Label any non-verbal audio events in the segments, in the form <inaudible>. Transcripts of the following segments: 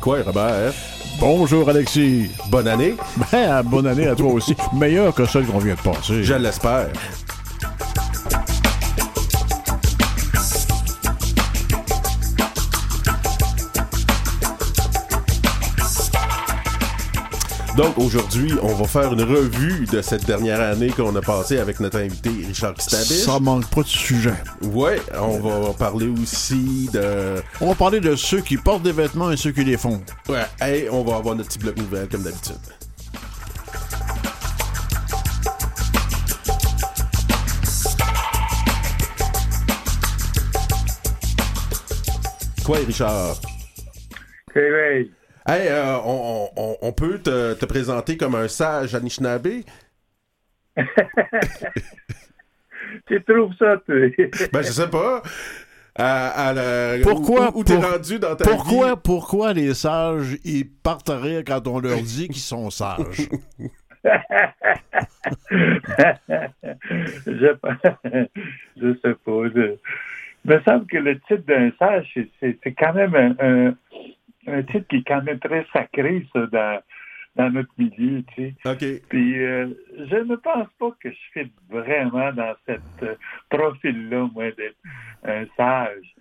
Quoi, Robert? Bonjour Alexis. Bonne année. <laughs> Ben, bonne année à toi aussi. Meilleure que celle qu'on vient de passer. Je l'espère. Donc aujourd'hui, on va faire une revue de cette dernière année qu'on a passée avec notre invité Richard Stabis. Ça manque pas de sujet. Ouais, on va parler aussi de. On va parler de ceux qui portent des vêtements et ceux qui les font. Ouais, et on va avoir notre petit bloc nouvelle comme d'habitude. Quoi, Richard? Hey, Hey, euh, on, on- on peut te, te présenter comme un sage Anishinaabe? <laughs> tu trouves ça, tu... <laughs> Ben, je sais pas. À- à la- Pourquoi- Où, où t'es pour- rendu dans ta Pourquoi, vie? pourquoi les sages, ils partent à rire quand on leur dit qu'ils sont sages? je, <laughs> je sais pas. Je... Il me semble que le titre d'un sage, c'est quand même un, un- un titre qui est quand même très sacré, ça, dans, dans notre milieu, tu sais. OK. Puis euh, je ne pense pas que je fit vraiment dans cette euh, profil-là, moi, d'être un sage.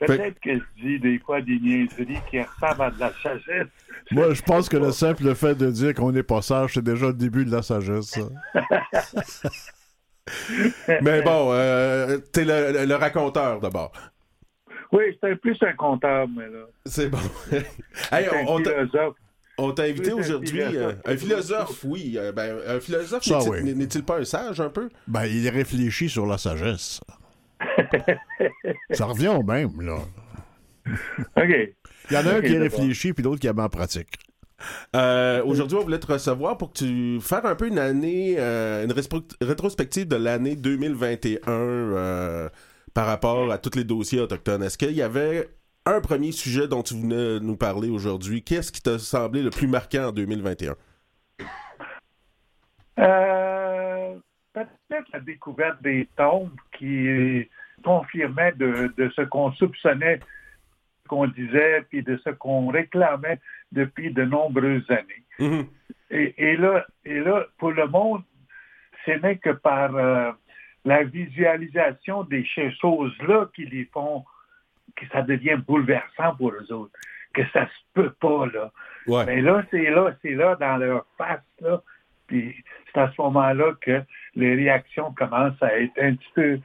Peut-être que je dis des fois des niaiseries qui ressemblent à de la sagesse. Moi, je pense que le simple fait de dire qu'on n'est pas sage, c'est déjà le début de la sagesse. <laughs> Mais bon, euh, t'es le- le raconteur d'abord. Oui, c'est plus un comptable, mais là. C'est bon. <laughs> hey, C'est un on, on t'a- philosophe. on t'a invité Oui, c'est un aujourd'hui. euh, un philosophe, oui. euh, ben, un philosophe, n'est-il oui. pas un sage un peu? Ben, il réfléchit sur la sagesse. <laughs> Ça revient au même, là. OK. Il y en a un qui réfléchit, puis l'autre qui en pratique. Euh, Aujourd'hui, on voulait te recevoir pour que tu fasses un peu une année, euh, une rétrospective de l'année 2021 euh, par rapport à tous les dossiers autochtones. Est-ce qu'il y avait un premier sujet dont tu venais nous parler aujourd'hui? Qu'est-ce qui t'a semblé le plus marquant en 2021? Euh, Peut-être la découverte des tombes qui confirmait de, de ce qu'on soupçonnait, qu'on disait, puis de ce qu'on réclamait depuis de nombreuses années. Mhm. Et, et là, et là, pour le monde, ce n'est que par euh, la visualisation de ces choses-là qui les font, que ça devient bouleversant pour eux autres, que ça se peut pas, là. Ouais. Mais là, c'est là, c'est là, dans leur face, là. Puis c'est à ce moment-là que les réactions commencent à être un petit peu,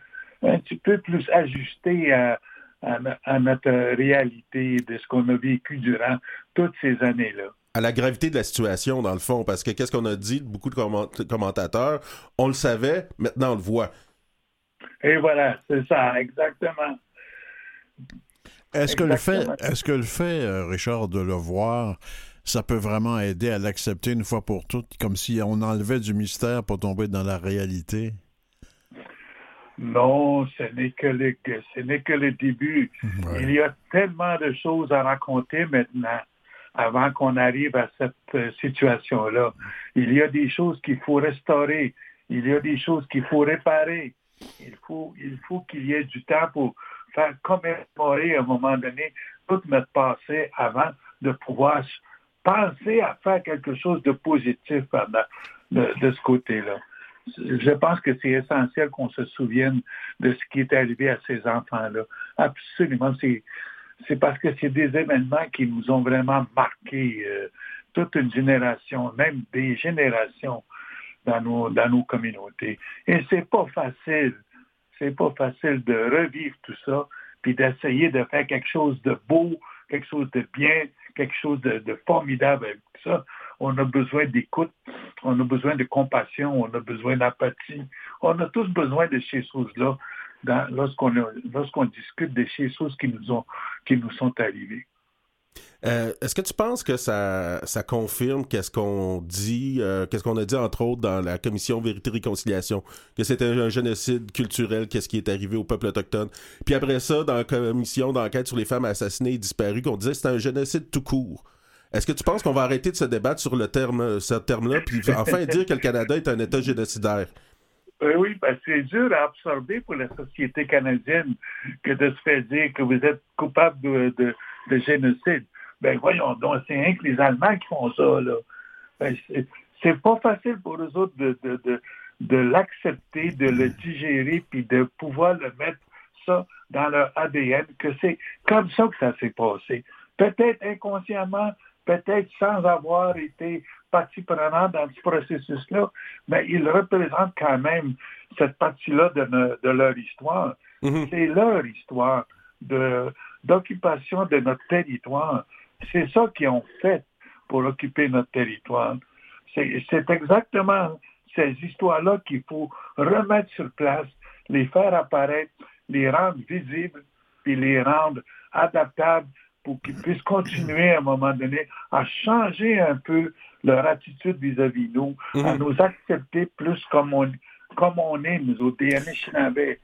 un petit peu plus ajustées à, à no- à notre réalité de ce qu'on a vécu durant toutes ces années-là. à la gravité de la situation, dans le fond, parce que qu'est-ce qu'on a dit, beaucoup de comment- commentateurs, on le savait, maintenant on le voit. Et voilà, c'est ça, exactement. Est-ce que le fait, est-ce que le fait, euh, Richard, de le voir, ça peut vraiment aider à l'accepter une fois pour toutes, comme si on enlevait du mystère pour tomber dans la réalité? Non, ce n'est que le, ce n'est que le début. Ouais. Il y a tellement de choses à raconter maintenant avant qu'on arrive à cette euh, situation-là. Il y a des choses qu'il faut restaurer. Il y a des choses qu'il faut réparer. Il faut, il faut qu'il y ait du temps pour faire commémorer à un moment donné tout notre passé avant de pouvoir penser à faire quelque chose de positif de, ce côté-là. Je pense que c'est essentiel qu'on se souvienne de ce qui est arrivé à ces enfants-là. Absolument. C'est, parce que c'est des événements qui nous ont vraiment marqué euh, toute une génération, même des générations dans nos, dans nos communautés. Et c'est pas facile. C'est pas facile de revivre tout ça, puis d'essayer de faire quelque chose de beau, quelque chose de bien, quelque chose de, formidable avec ça. On a besoin d'écoute, on a besoin de compassion, on a besoin d'empathie. On a tous besoin de ces choses-là lorsqu'on lorsqu'on discute de ces choses qui nous ont qui nous sont arrivées. Euh, Est-ce que tu penses que ça, confirme qu'est-ce qu'on dit, euh, qu'est-ce qu'on a dit entre autres dans la commission Vérité-Réconciliation, que c'était un génocide culturel, qu'est-ce qui est arrivé au peuple autochtone? Puis après ça, dans la commission d'enquête sur les femmes assassinées et disparues, qu'on disait que c'était un génocide tout court. Est-ce que tu penses qu'on va arrêter de se débattre sur le terme, ce terme-là, puis enfin dire que le Canada est un État génocidaire? Euh, oui, que c'est dur à absorber pour la société canadienne que de se faire dire que vous êtes coupable de génocide. Ben voyons donc, c'est rien que les Allemands qui font ça, là. Ben, c'est pas facile pour eux autres de, de, de, de l'accepter, de le digérer, puis de pouvoir le mettre ça dans leur ADN, que c'est comme ça que ça s'est passé. Peut-être inconsciemment, peut-être sans avoir été partie prenante dans ce processus-là, mais ils représentent quand même cette partie-là de, de, leur histoire. Mm-hmm. C'est leur histoire d'occupation de, notre territoire. C'est ça qu'ils ont fait pour occuper notre territoire. C'est exactement ces histoires-là qu'il faut remettre sur place, les faire apparaître, les rendre visibles, puis les rendre adaptables pour qu'ils puissent continuer à un moment donné à changer un peu leur attitude vis-à-vis nous, à mhm. nous accepter plus comme on, comme on est, nous autres, des Anishinaabe.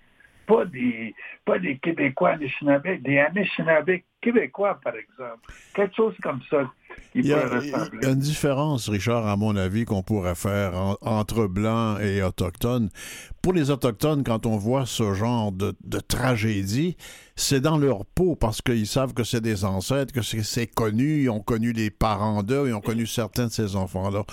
Pas des, pas des Québécois Anishinaabe, des Anishinaabe québécois, par exemple. Quelque chose comme ça. Il y, a, une différence, Richard, à mon avis, qu'on pourrait faire entre Blancs et Autochtones. Pour les Autochtones, quand on voit ce genre de, tragédie, c'est dans leur peau parce qu'ils savent que c'est des ancêtres, que c'est connu, ils ont connu les parents d'eux, ils ont connu certains de ces enfants-là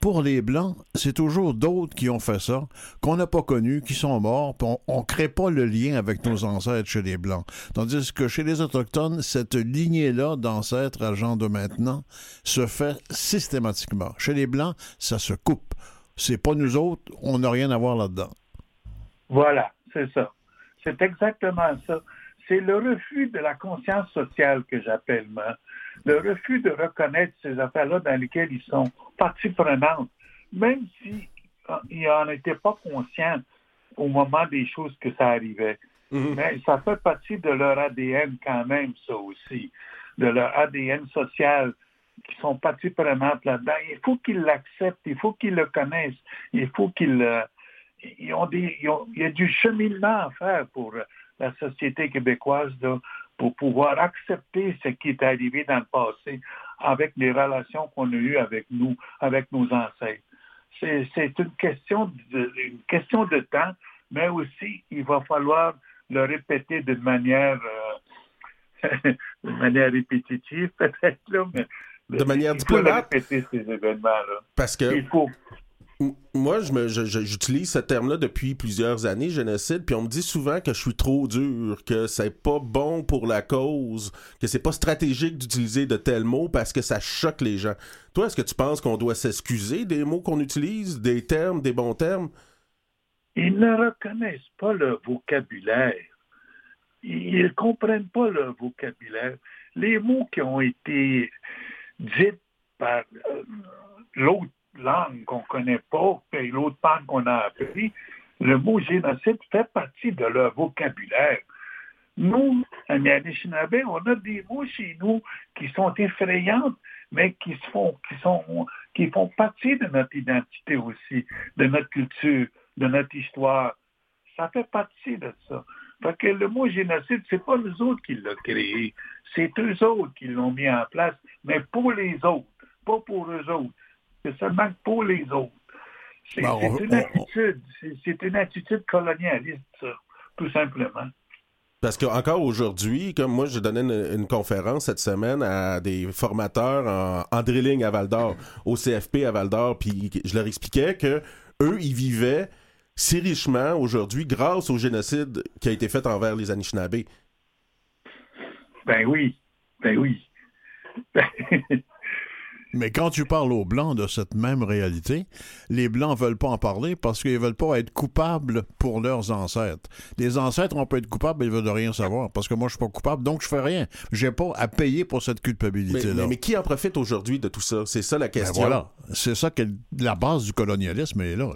pour les Blancs, c'est toujours d'autres qui ont fait ça, qu'on n'a pas connus, qui sont morts, on ne crée pas le lien avec nos ancêtres chez les Blancs. Tandis que chez les Autochtones, cette lignée-là d'ancêtres à gens de maintenant se fait systématiquement. Chez les Blancs, ça se coupe. C'est pas nous autres, on n'a rien à voir là-dedans. Voilà, c'est ça. C'est exactement ça. C'est le refus de la conscience sociale que j'appelle, le refus de reconnaître ces affaires-là dans lesquelles ils sont partie prenante, même s'ils n'en étaient pas conscients au moment des choses que ça arrivait. Mhm. Mais ça fait partie de leur ADN quand même, ça aussi, de leur ADN social qui sont partie prenante là-dedans. Il faut qu'ils l'acceptent, il faut qu'ils le connaissent, il faut qu'ils... Euh, ils ont des, il y a du cheminement à faire pour la société québécoise pour pouvoir accepter ce qui est arrivé dans le passé avec les relations qu'on a eues avec nous, avec nos ancêtres. C'est une question, de, une question de temps, mais aussi il va falloir le répéter d'une manière, euh, <laughs> manière répétitive peut-être, mais de manière diplomate? répéter ces événements-là. Parce que il faut, moi, j'utilise ce terme-là depuis plusieurs années, génocide, puis on me dit souvent que je suis trop dur, que c'est pas bon pour la cause, que c'est pas stratégique d'utiliser de tels mots parce que ça choque les gens. Toi, est-ce que tu penses qu'on doit s'excuser des mots qu'on utilise, des termes, des bons termes? Ils ne reconnaissent pas le vocabulaire. Ils ne comprennent pas le vocabulaire. Les mots qui ont été dits par euh, l'autre langue qu'on ne connaît pas, et l'autre langue qu'on a appris, le mot génocide fait partie de leur vocabulaire. Nous, en Anishinaabe, on a des mots chez nous qui sont effrayants, mais qui, font, qui, partie de notre identité aussi, de notre culture, de notre histoire. Ça fait partie de ça. Parce que le mot génocide, c'est pas nous autres qui l'ont créé, c'est eux autres qui l'ont mis en place, mais pour les autres, pas pour eux autres c'est seulement pour les autres. C'est une, attitude, c'est une attitude colonialiste, ça, tout simplement. Parce qu'encore aujourd'hui, comme moi, j'ai donné une, conférence cette semaine à des formateurs en, drilling à Val d'Or, au CFP à Val d'Or, puis je leur expliquais que eux, ils vivaient si richement aujourd'hui grâce au génocide qui a été fait envers les Anishinaabe. Ben oui, ben oui. <laughs> Mais quand tu parles aux Blancs de cette même réalité, les Blancs veulent pas en parler parce qu'ils veulent pas être coupables pour leurs ancêtres. Les ancêtres, on peut être coupables, mais ils veulent rien savoir parce que moi, je suis pas coupable, donc je fais rien. J'ai pas à payer pour cette culpabilité-là. Mais, qui en profite aujourd'hui de tout ça? C'est ça la ben question. voilà. C'est ça que la base du colonialisme est là.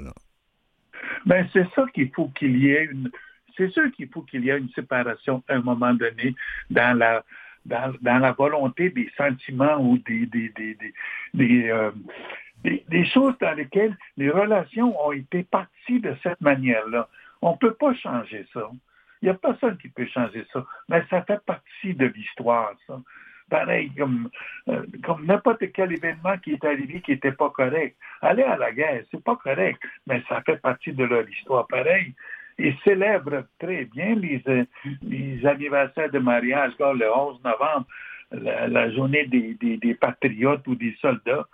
Ben, c'est ça qu'il faut qu'il y ait une... C'est sûr qu'il faut qu'il y ait une séparation à un moment donné dans la dans, la volonté des sentiments ou des, des, des, euh, des, choses dans lesquelles les relations ont été parties de cette manière-là. On ne peut pas changer ça. Il n'y a personne qui peut changer ça. Mais ça fait partie de l'histoire, ça. Pareil, comme, euh, comme n'importe quel événement qui est arrivé qui n'était pas correct. Aller à la guerre, c'est pas correct, mais ça fait partie de leur histoire. Pareil, ils célèbrent très bien les, les anniversaires de mariage, le 11 novembre. la, journée des, patriotes ou des soldats.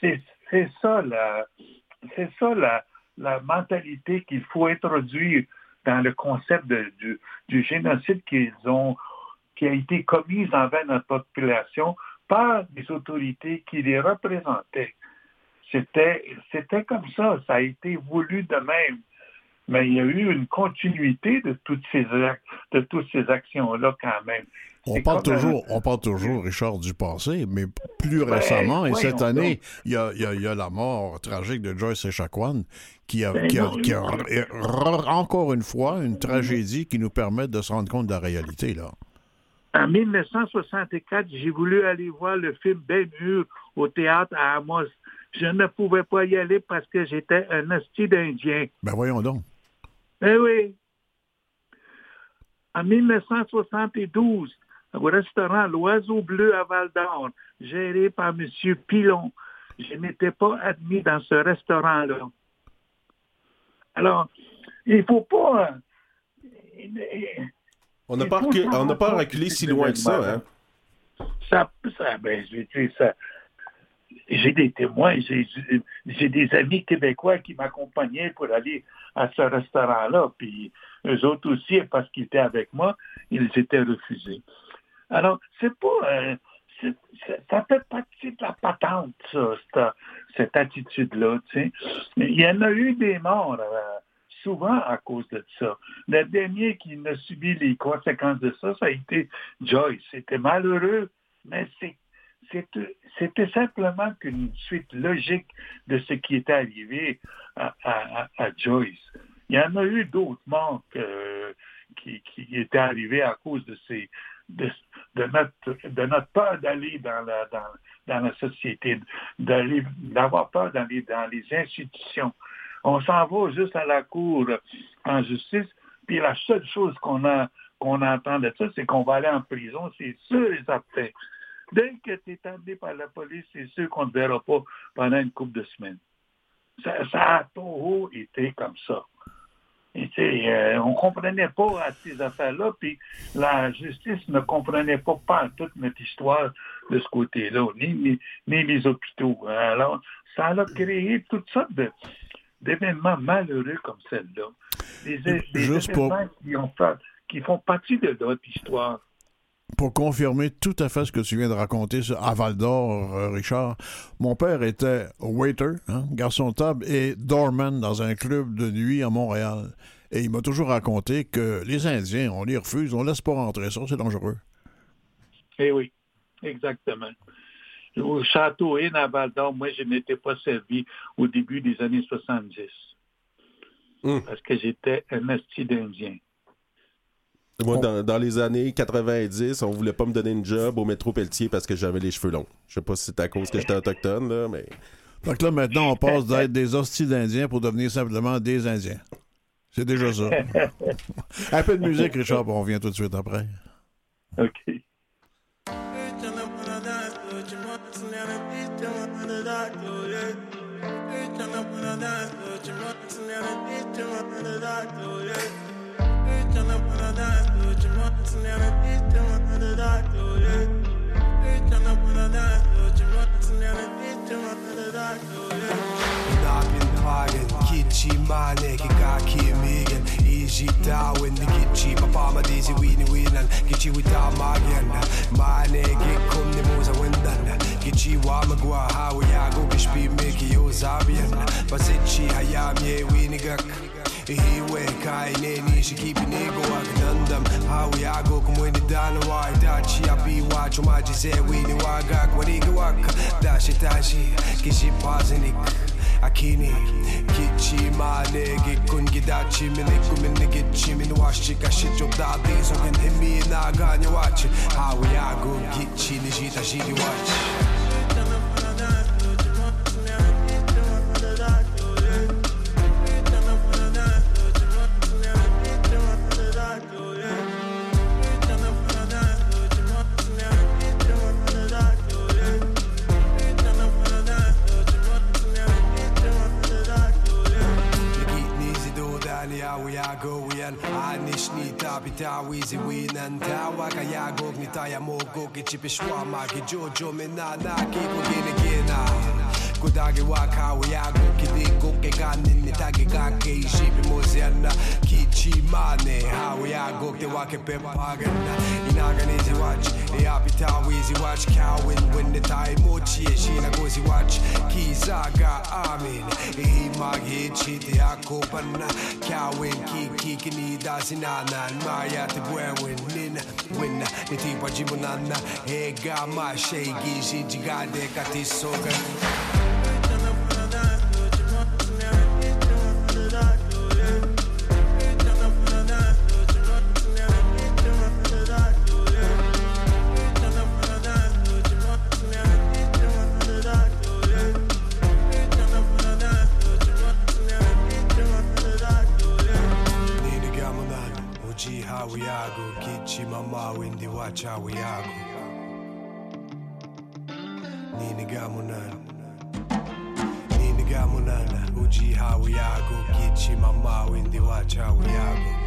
C'est ça, la, mentalité qu'il faut introduire dans le concept du, génocide qu'ils ont, qui a été commis envers notre population par des autorités qui les représentaient. C'était comme ça, ça a été voulu de même. Mais il y a eu une continuité de toutes ces, de toutes ces actions-là quand même. On parle, toujours, on parle toujours, Richard, du passé, mais plus récemment, et cette année, il y, a, y a, la mort tragique de Joyce Echaquan, qui a, ben qui a, encore une fois une tragédie qui nous permet de se rendre compte de la réalité. là. En 1964, j'ai voulu aller voir le film Ben Hur au théâtre à Amos. Je ne pouvais pas y aller parce que j'étais un hostie d'Indien. Ben voyons donc. Ben oui. En 1972, au restaurant L'Oiseau Bleu à Val d'Or, géré par M. Pilon, je n'étais pas admis dans ce restaurant-là. Alors, il ne faut pas... On n'a pas, reculé si loin que ça, hein? Ça, ça, ben, ça, j'ai des témoins, j'ai des amis québécois qui m'accompagnaient pour aller à ce restaurant-là, puis eux autres aussi, parce qu'ils étaient avec moi, ils étaient refusés. Alors, c'est pas... Euh, ça fait partie de la patente, ça, cette, attitude-là. Tu Il y en a eu des morts euh, souvent à cause de ça. Le dernier qui a subi les conséquences de ça, ça a été Joyce. C'était malheureux, mais c'est c'était simplement qu'une suite logique de ce qui était arrivé à, Joyce. Il y en a eu d'autres manques euh, qui, étaient arrivés à cause de ces de, notre, de notre peur d'aller dans la, dans, la société, d'avoir peur dans les institutions. On s'en va juste à la cour en justice, puis la seule chose qu'on a qu'on entend de ça, c'est qu'on va aller en prison, c'est sûr et certain. Dès que tu es amené par la police, c'est sûr qu'on ne te verra pas pendant une couple de semaines. Ça, a toujours été comme ça. Et euh, on ne comprenait pas à ces affaires-là, puis la justice ne comprenait pas, pas toute notre histoire de ce côté-là, ni, ni, les hôpitaux. Alors, ça a créé toutes sortes d'événements malheureux comme celle-là. Des, événements qui, ont, qui font partie de notre histoire pour confirmer tout à fait ce que tu viens de raconter à Val d'Or, euh, Richard, mon père était waiter, hein, garçon de table, et doorman dans un club de nuit à Montréal. Et il m'a toujours raconté que les Indiens, on les refuse, on laisse pas rentrer ça, c'est dangereux. Eh oui, exactement. Au château Inn à Val d'Or, moi, je n'étais pas servi au début des années 70. Hum. Parce que j'étais un asti d'Indien. Moi, dans, les années 90, on voulait pas me donner une job au métro Pelletier parce que j'avais les cheveux longs. Je sais pas si c'est à cause que j'étais autochtone, là, mais. Donc là, maintenant, on passe d'être des hosties d'Indiens pour devenir simplement des Indiens. C'est déjà ça. <laughs> Un peu de musique, Richard, on revient tout de suite après. OK. kitschy manic, kaki megan, easy down the kitschy, papa ma daisy weenie weenan, kitschy with our magian, manic, come the moves, I win Chihuahua Hago Gespime Kiyosabien Basichi Hayamye Winigak Hiwe Kaine Nishi Keep Nego Agnandam Hawi Ago Kumwini Dana Wai Dachi Api Wacho Maji Ze Wini Wagak Waniga Waka Dashi Tashi Kishi Pazinik Akini Kichi Mane Gikun Gidachi Miniku Minigichi Minuashi kasho Dadi So Himi Naganya Watch Hawi Ago Gichi Nishita Shidi Watch Frage, Chippe Schwarmage, Jojo, Minanagi, wo gehen, gehen, godage wakawe yago kidego kegane netage kake ishibi moziana kichimane hawe yago te wake pempagana inaganezi watch. E apitawizi watch kawin when the tai mochi e shinagozi watch. Kizaga amin e magi chite akopana uh, cowin kiki kini dasinana maya te buewin nina winna uh, nitipa jimunana ega ma shegi shijigade katisoga Thank you. chawi yako. Ninigamunana ninigamunana ujihawu yako kichimamawe ndiwachawi yako.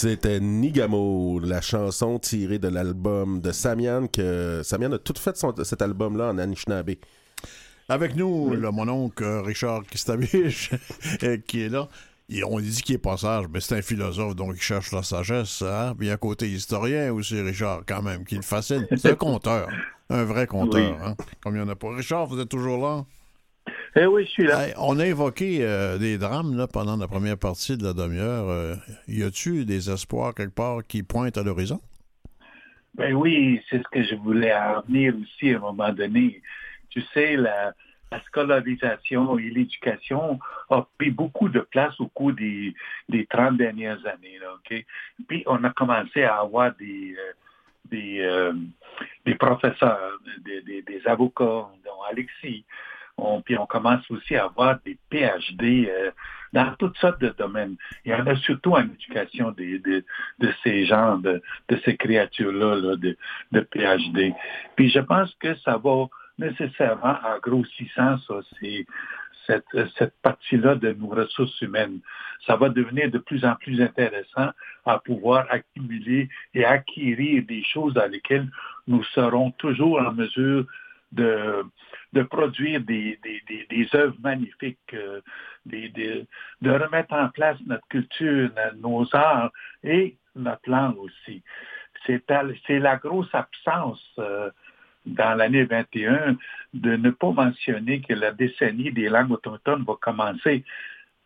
C'était Nigamo, la chanson tirée de l'album de Samian, que Samian a tout fait cet album-là en Anishinaabe. Avec nous, le, mon oncle Richard Kistabich, <laughs> qui est là. on dit qu'il est passage, mais c'est un philosophe, donc il cherche la sagesse. Hein? Puis un côté historien aussi, Richard, quand même, qui le fascine. C'est un conteur, un vrai conteur, hein? comme il n'y en a pas. Richard, vous êtes toujours là? Eh oui, je suis là. on a évoqué euh, des drames là, pendant la première partie de la demi-heure. Euh, y a-tu des espoirs quelque part qui pointent à l'horizon? Ben oui, c'est ce que je voulais en venir aussi à un moment donné. Tu sais, la, scolarisation et l'éducation ont pris beaucoup de place au cours des, des 30 dernières années. Là, Puis on a commencé à avoir des, euh, des, des professeurs, des, des avocats, dont Alexis, puis on commence aussi à avoir des PhD euh, dans toutes sortes de domaines. Il y en a surtout en éducation de, ces gens, de, ces créatures-là de, PhD. Puis je pense que ça va nécessairement, en grossissant cette partie-là de nos ressources humaines. Ça va devenir de plus en plus intéressant à pouvoir accumuler et acquérir des choses dans lesquelles nous serons toujours en mesure de, de produire des, des, des, œuvres magnifiques, euh, de remettre en place notre culture, nos arts et notre langue aussi. C'est la grosse absence euh, dans l'année 21 de ne pas mentionner que la décennie des langues autochtones va commencer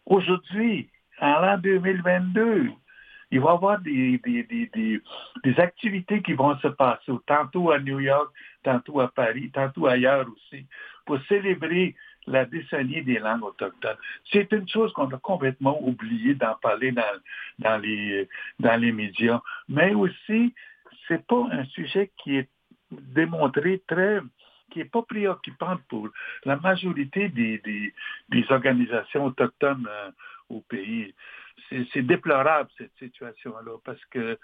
aujourd'hui, en l'an 2022 il va y avoir des, des, activités qui vont se passer, tantôt à New York, tantôt à Paris, tantôt ailleurs aussi, pour célébrer la décennie des langues autochtones. C'est une chose qu'on a complètement oublié d'en parler dans, dans, les, dans les médias, mais aussi, c'est pas un sujet qui est démontré très qui n'est pas préoccupant pour la majorité des, des, organisations autochtones euh, au pays c'est déplorable cette situation-là parce que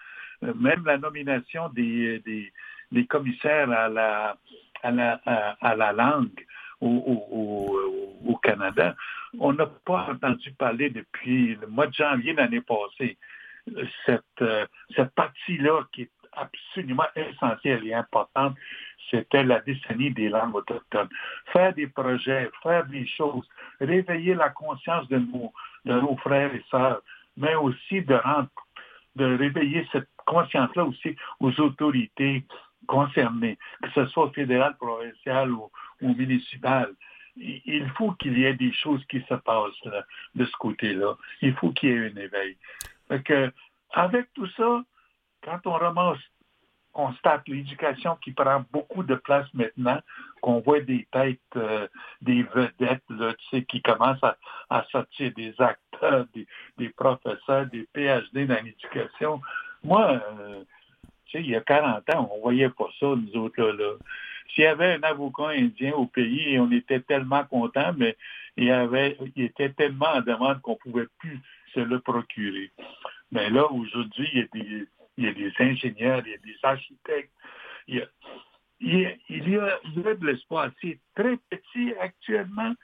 euh, même la nomination des, des, commissaires à la, à la, à, la langue au, au, Canada, on n'a pas entendu parler depuis le mois de janvier l'année passée. Cette, euh, cette partie-là qui est absolument essentielle et importante, c'était la décennie des langues autochtones. Faire des projets, faire des choses, réveiller la conscience de nos, frères et sœurs, mais aussi de rendre, de réveiller cette conscience-là aussi aux autorités concernées, que ce soit fédéral, provincial ou, ou municipal. Il faut qu'il y ait des choses qui se passent de ce côté-là. Il faut qu'il y ait un éveil. avec tout ça, quand on ramasse constate l'éducation qui prend beaucoup de place maintenant, qu'on voit des têtes, euh, des vedettes là, tu sais, qui commencent à, sortir des acteurs, des, professeurs, des PhD dans l'éducation. Moi, euh, Tu sais, il y a 40 ans, on voyait pas ça, nous autres, là. S'il y avait un avocat indien au pays, on était tellement contents, mais il, avait, il était tellement en demande qu'on pouvait plus se le procurer. Mais là, aujourd'hui, il y a des, il y a des ingénieurs, il y a des architectes, il y a, il y a, il y de l'espoir. C'est très petit actuellement,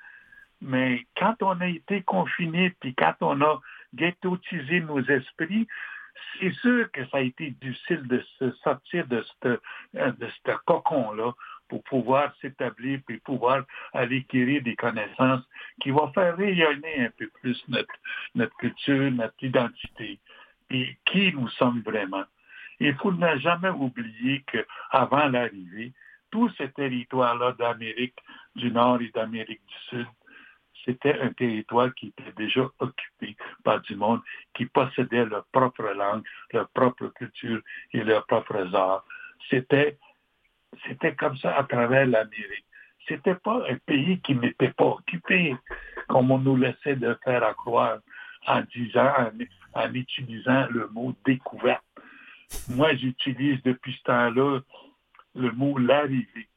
mais quand on a été confiné, puis quand on a ghettoisé nos esprits, c'est sûr que ça a été difficile de se sortir de ce de cocon-là pour pouvoir s'établir puis pouvoir aller acquérir des connaissances qui vont faire rayonner un peu plus notre, notre culture, notre identité et qui nous sommes vraiment? Il faut ne jamais oublier qu'avant l'arrivée, tout ce territoire-là d'Amérique du Nord et d'Amérique du Sud, c'était un territoire qui était déjà occupé par du monde qui possédait leur propre langue, leur propre culture et leurs propres arts. C'était, c'était comme ça à travers l'Amérique. C'était pas un pays qui n'était pas occupé, comme on nous laissait de faire croire en disant, en utilisant le mot découverte. Moi, j'utilise depuis ce temps-là le mot l'arrivée.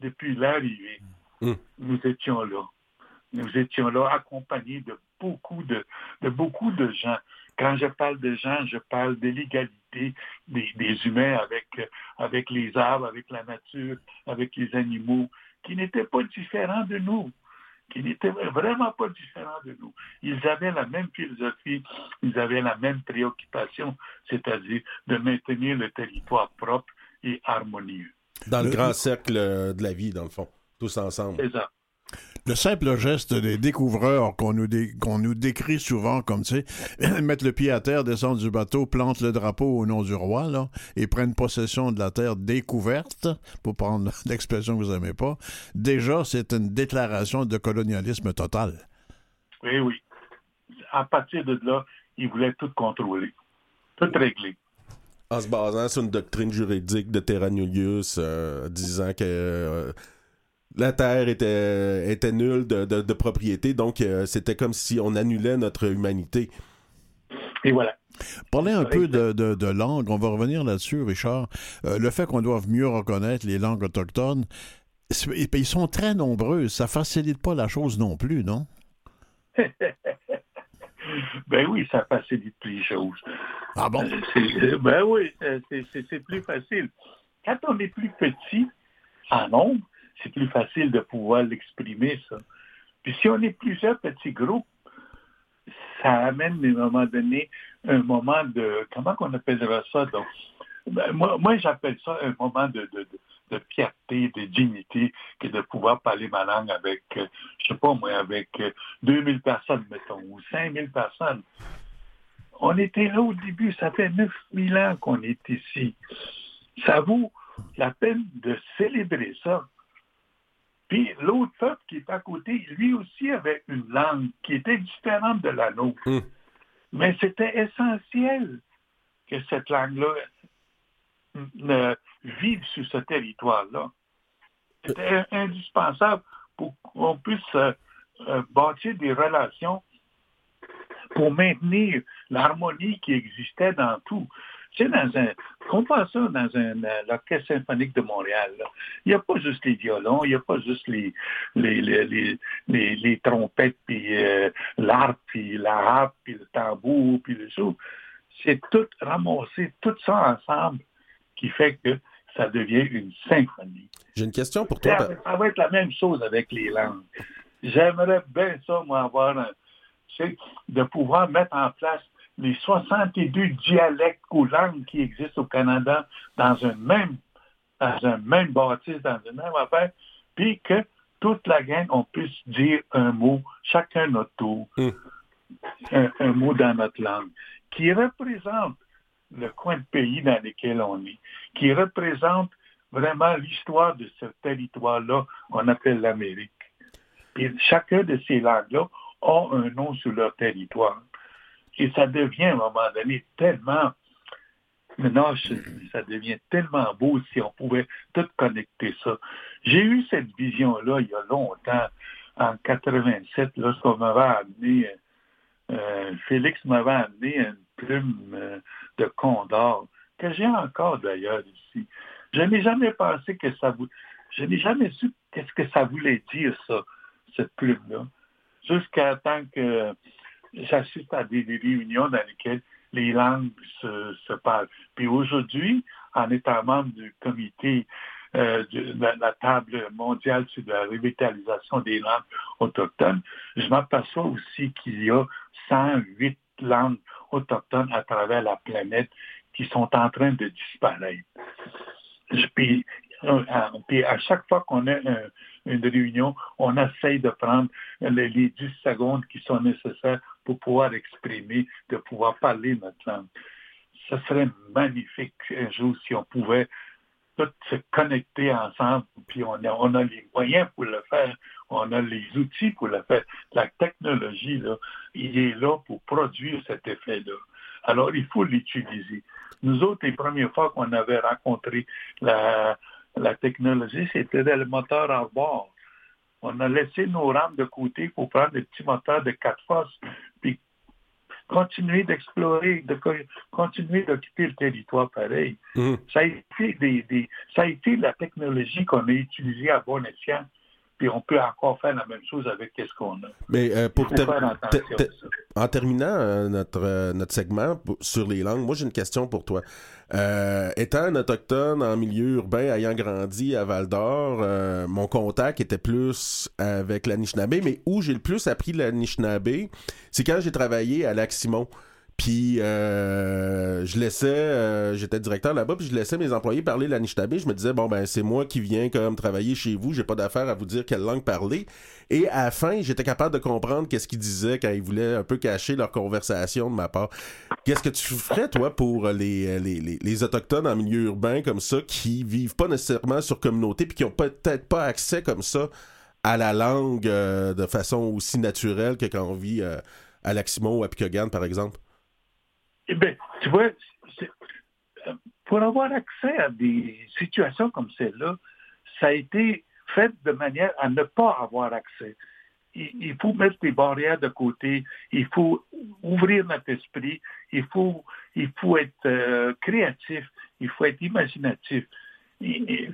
Depuis l'arrivée, mmh. nous étions là. Nous étions là accompagnés de beaucoup de, de beaucoup de gens. Quand je parle de gens, je parle de l'égalité des, des, humains avec, avec les arbres, avec la nature, avec les animaux, qui n'étaient pas différents de nous qui n'étaient vraiment pas différents de nous. Ils avaient la même philosophie, ils avaient la même préoccupation, c'est-à-dire de maintenir le territoire propre et harmonieux. Dans le, grand cercle de la vie, dans le fond, tous ensemble. C'est ça. Le simple geste des découvreurs qu'on nous, nous décrit souvent comme, tu sais, <clears throat> mettre le pied à terre, descendre du bateau, plantent le drapeau au nom du roi, là, et prennent possession de la terre découverte, pour prendre <laughs> l'expression que vous n'aimez pas, déjà, c'est une déclaration de colonialisme total. Oui, oui. À partir de là, ils voulaient tout contrôler, tout régler. En se basant sur une doctrine juridique de Terra euh, disant que... Euh, la terre était, était nulle de, propriété, donc euh, c'était comme si on annulait notre humanité. Et voilà. Parlez un peu de, langue, on va revenir là-dessus, Richard. Euh, le fait qu'on doive mieux reconnaître les langues autochtones, ils sont très nombreux, ça facilite pas la chose non plus, non? <laughs> ben oui, ça facilite les choses. Ah bon? Euh, ben oui, c'est plus facile. Quand on est plus petit en nombre, c'est plus facile de pouvoir l'exprimer, ça. Puis si on est plusieurs petits groupes, ça amène à un moment donné un moment de, comment qu'on appellera ça? Donc, ben, moi, moi j'appelle ça un moment de, de, de, fierté, de dignité, que de pouvoir parler ma langue avec, euh, je sais pas moi, avec 2000 euh, personnes, mettons, ou 5000 personnes. On était là au début, ça fait 9000 ans qu'on est ici. Ça vaut la peine de célébrer ça. Puis l'autre peuple qui est à côté, lui aussi avait une langue qui était différente de la nôtre. Hmm. Mais c'était essentiel que cette langue-là vive sur ce territoire-là. C'était indispensable pour qu'on puisse euh, euh, bâtir des relations pour maintenir l'harmonie qui existait dans tout. Tu sais, dans un, comprends ça dans un, euh, l'Orchestre symphonique de Montréal. Il n'y a pas juste les violons, il n'y a pas juste les, les, les, les, les trompettes, puis euh, l'harpe, puis la harpe, puis le tambour, puis le sou. C'est tout ramassé, tout ça ensemble qui fait que ça devient une symphonie. J'ai une question pour toi. Ça, ça, va être la même chose avec les langues. J'aimerais bien ça, moi, avoir un, de pouvoir mettre en place les 62 dialectes ou langues qui existent au Canada dans un même, dans un même bâtisse, dans une même affaire, puis que toute la gang, on puisse dire un mot, chacun notre tour, hmm. un, mot dans notre langue, qui représente le coin de pays dans lequel on est, qui représente vraiment l'histoire de ce territoire-là qu'on appelle l'Amérique. Et chacun de ces langues-là ont un nom sur leur territoire. Et ça devient à un moment donné tellement, maintenant, ça devient tellement beau si on pouvait tout connecter ça. J'ai eu cette vision-là il y a longtemps, en 87, lorsqu'on m'avait amené, euh, Félix m'avait amené une plume euh, de condor que j'ai encore d'ailleurs ici. Je n'ai jamais pensé que ça vous... Je n'ai jamais su qu'est-ce que ça voulait dire, ça, cette plume-là. Jusqu'à temps que j'assiste à des, réunions dans lesquelles les langues se, parlent. Puis aujourd'hui, en étant membre du comité euh, de la, table mondiale sur la revitalisation des langues autochtones, je m'aperçois aussi qu'il y a 108 langues autochtones à travers la planète qui sont en train de disparaître. Puis, euh, à chaque fois qu'on a une réunion, on essaye de prendre les 10 secondes qui sont nécessaires pour pouvoir exprimer, de pouvoir parler notre langue. Ce serait magnifique un jour si on pouvait tous se connecter ensemble, puis on a, on a les moyens pour le faire, on a les outils pour le faire. La technologie, là, il est là pour produire cet effet-là. Alors, il faut l'utiliser. Nous autres, les premières fois qu'on avait rencontré la, la technologie, c'était le moteur à bord. On a laissé nos rames de côté pour prendre des petits moteurs de quatre forces, puis continuer d'explorer, de continuer d'occuper le territoire pareil. Mmh. Ça, a été des, ça a été la technologie qu'on a utilisée à bon escient puis on peut encore faire la même chose avec ce qu'on a. Mais euh, pour en terminant euh, notre, euh, notre segment sur les langues, moi j'ai une question pour toi. étant un autochtone en milieu urbain, ayant grandi à Val d'Or, mon contact était plus avec l'Anishinaabe, mais où j'ai le plus appris l'Anishinaabe, c'est quand j'ai travaillé à Lac-Simon. Puis euh, je laissais, euh, j'étais directeur là-bas, puis je laissais mes employés parler l'Anishinaabe. Je me disais bon ben c'est moi qui viens comme travailler chez vous, j'ai pas d'affaire à vous dire quelle langue parler. Et à la fin, j'étais capable de comprendre qu'est-ce qu'ils disaient quand ils voulaient un peu cacher leur conversation de ma part. Qu'est-ce que tu ferais toi pour les, les, les, autochtones en milieu urbain comme ça qui vivent pas nécessairement sur communauté puis qui ont peut-être pas accès comme ça à la langue euh, de façon aussi naturelle que quand on vit à Lac-Simon ou à Picogan par exemple? Eh bien, tu vois, pour avoir accès à des situations comme celle-là, ça a été fait de manière à ne pas avoir accès. Il, faut mettre des barrières de côté, il faut ouvrir notre esprit, il faut, il faut être euh, créatif, il faut être imaginatif. Et,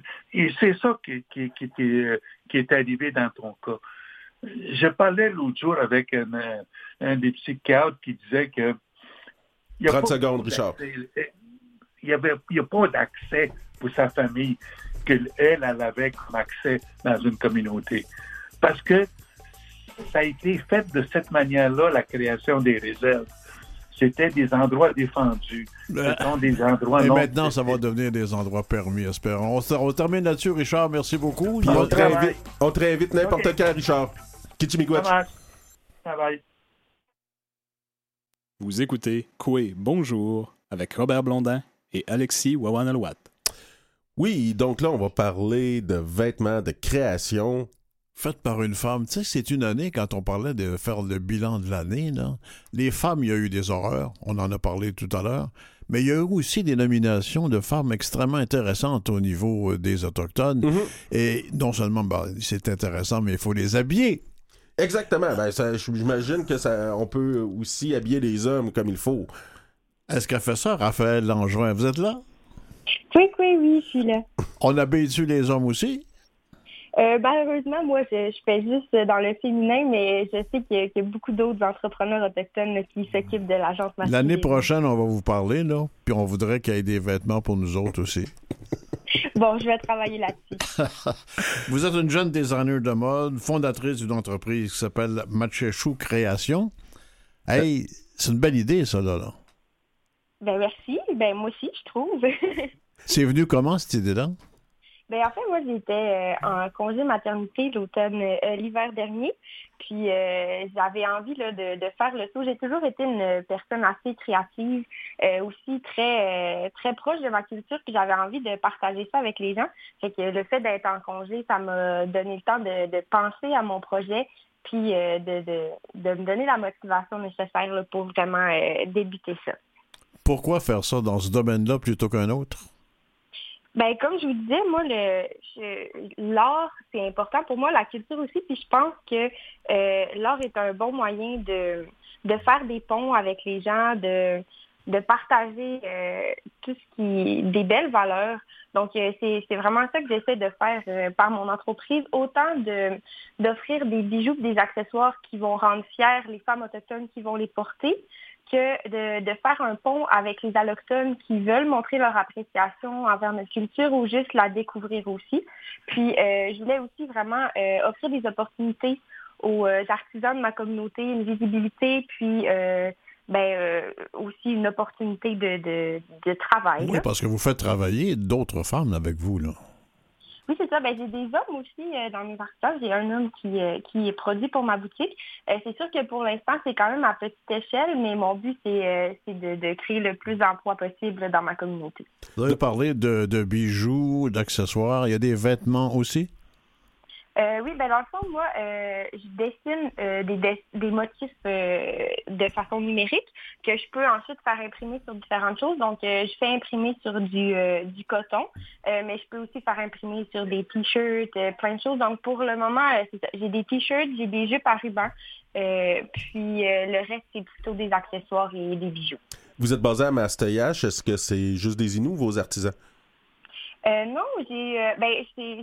c'est ça qui, qui, qui, qui, est arrivé dans ton cas. Je parlais l'autre jour avec un, un des psychiatres qui disait que 30 secondes, Richard. Il n'y a pas d'accès pour sa famille qu'elle, elle avait comme accès dans une communauté. Parce que ça a été fait de cette manière-là, la création des réserves. C'était des endroits défendus. Ce ben, sont des endroits Et maintenant, ça va devenir des endroits permis, espérons. On, termine là-dessus, Richard. Merci beaucoup. on, te réinvite, n'importe quand, Richard. Va. Vous écoutez Coué Bonjour avec Robert Blondin et Alexis Wawanalwat. Oui, donc là, on va parler de vêtements de création. Faites par une femme. Tu sais, c'est une année, quand on parlait de faire le bilan de l'année, les femmes, il y a eu des horreurs, on en a parlé tout à l'heure, mais il y a eu aussi des nominations de femmes extrêmement intéressantes au niveau euh, des Autochtones. Mm-hmm. Et non seulement, bah, c'est intéressant, mais il faut les habiller. Exactement. Ben, j'imagine que ça, on peut aussi habiller les hommes comme il faut. Est-ce qu'elle fait ça, Raphaël Langevin? Vous êtes là? Oui, oui, oui, je suis là. On habille-tu les hommes aussi? Euh, malheureusement, moi, je, fais juste dans le féminin, mais je sais qu'il y, a beaucoup d'autres entrepreneurs autochtones qui s'occupent de l'agence masculine. L'année prochaine, on va vous parler, là, puis on voudrait qu'il y ait des vêtements pour nous autres aussi. <laughs> Bon, je vais travailler là-dessus. <laughs> Vous êtes une jeune designer de mode, fondatrice d'une entreprise qui s'appelle Matchechou Création. Hey, c'est une belle idée, ça, là. Ben, merci. Ben, moi aussi, je trouve. <laughs> c'est venu comment, cette idée-là? Ben, en fait, moi, j'étais euh, en congé maternité l'automne, euh, l'hiver dernier. Puis euh, j'avais envie là, de, faire le saut. J'ai toujours été une personne assez créative, aussi très très proche de ma culture. Puis j'avais envie de partager ça avec les gens. Que le fait d'être en congé, ça m'a donné le temps de, penser à mon projet, puis de, de, de, me donner la motivation nécessaire pour vraiment débuter ça. Pourquoi faire ça dans ce domaine-là plutôt qu'un autre? Ben comme je vous disais, moi le l'art c'est important pour moi, la culture aussi, puis je pense que euh, l'art est un bon moyen de de faire des ponts avec les gens, de de partager tout ce qui des belles valeurs. Donc, c'est vraiment ça que j'essaie de faire par mon entreprise, autant de d'offrir des bijoux, des accessoires qui vont rendre fiers les femmes autochtones qui vont les porter, que de, de, faire un pont avec les allochtones qui veulent montrer leur appréciation envers notre culture ou juste la découvrir aussi. Puis, euh, je voulais aussi vraiment euh, offrir des opportunités aux euh, artisans de ma communauté, une visibilité, puis ben, aussi une opportunité de, de, de travail. Oui, parce que vous faites travailler d'autres femmes avec vous, là. Oui, c'est ça. Ben, j'ai des hommes aussi euh, dans mes artisans. J'ai un homme qui, euh, qui est produit pour ma boutique. Euh, c'est sûr que pour l'instant, c'est quand même à petite échelle, mais mon but, c'est de, de, créer le plus d'emplois possible dans ma communauté. Vous avez parlé de bijoux, d'accessoires. Il y a des vêtements aussi? Euh, oui, ben dans le fond, moi, euh, je dessine euh, des, motifs de façon numérique que je peux ensuite faire imprimer sur différentes choses. Donc, je fais imprimer sur du, du coton, mais je peux aussi faire imprimer sur des t-shirts, plein de choses. Donc, pour le moment, j'ai des t-shirts, j'ai des jupes à ruban, puis le reste, c'est plutôt des accessoires et des bijoux. Vous êtes basé à Mastoyache. Est-ce que c'est juste des Inuits, vos artisans? Euh, non, j'ai euh, ben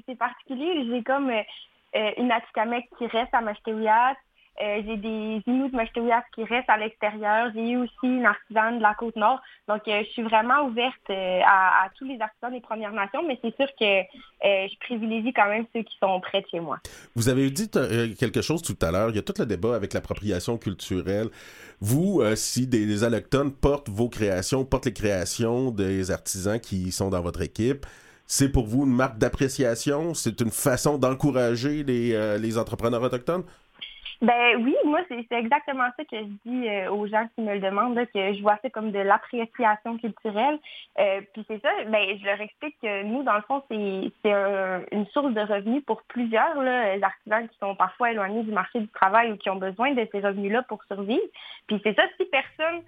c'est particulier. J'ai comme euh, une Atikamekw qui reste à Mashtewiyat. j'ai des Inuits de qui restent à l'extérieur. J'ai eu aussi une artisane de la côte nord. Donc, je suis vraiment ouverte à, tous les artisans des Premières Nations, mais c'est sûr que je privilégie quand même ceux qui sont près de chez moi. Vous avez dit quelque chose tout à l'heure. Il y a tout le débat avec l'appropriation culturelle. Vous, si des, des allochtones portent vos créations, portent les créations des artisans qui sont dans votre équipe, c'est pour vous une marque d'appréciation? C'est une façon d'encourager les, euh, les, entrepreneurs autochtones? Ben oui, moi, c'est exactement ça que je dis euh, aux gens qui me le demandent, que je vois ça comme de l'appréciation culturelle. Euh, puis c'est ça, ben, je leur explique que nous, dans le fond, c'est une source de revenus pour plusieurs là, artisans qui sont parfois éloignés du marché du travail ou qui ont besoin de ces revenus-là pour survivre. Puis c'est ça, si personne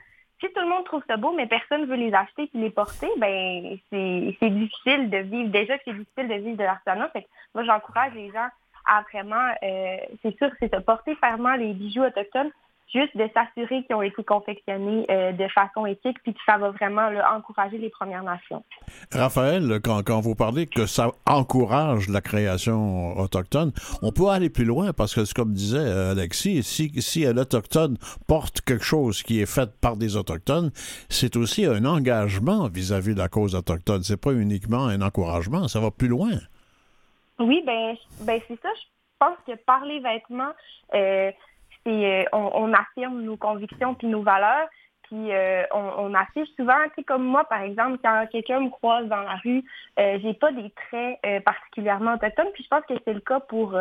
si tout le monde trouve ça beau, mais personne ne veut les acheter et les porter, ben c'est difficile de vivre. Déjà que c'est difficile de vivre de l'artisanat. moi, j'encourage les gens à vraiment, euh, c'est sûr, c'est de porter fermement les bijoux autochtones juste de s'assurer qu'ils ont été confectionnés euh, de façon éthique, puis que ça va vraiment encourager les Premières Nations. Raphaël, quand, quand, vous parlez que ça encourage la création autochtone, on peut aller plus loin parce que, comme disait euh, Alexis, si, si l'Autochtone porte quelque chose qui est fait par des Autochtones, c'est aussi un engagement vis-à-vis de la cause autochtone. C'est pas uniquement un encouragement, ça va plus loin. Oui, ben, ben c'est ça. Je pense que par les vêtements, euh, euh, on, affirme nos convictions puis nos valeurs. Puis euh, on, affiche souvent, tu comme moi, par exemple, quand quelqu'un me croise dans la rue, euh, j'ai pas des traits particulièrement autochtones. Puis je pense que c'est le cas pour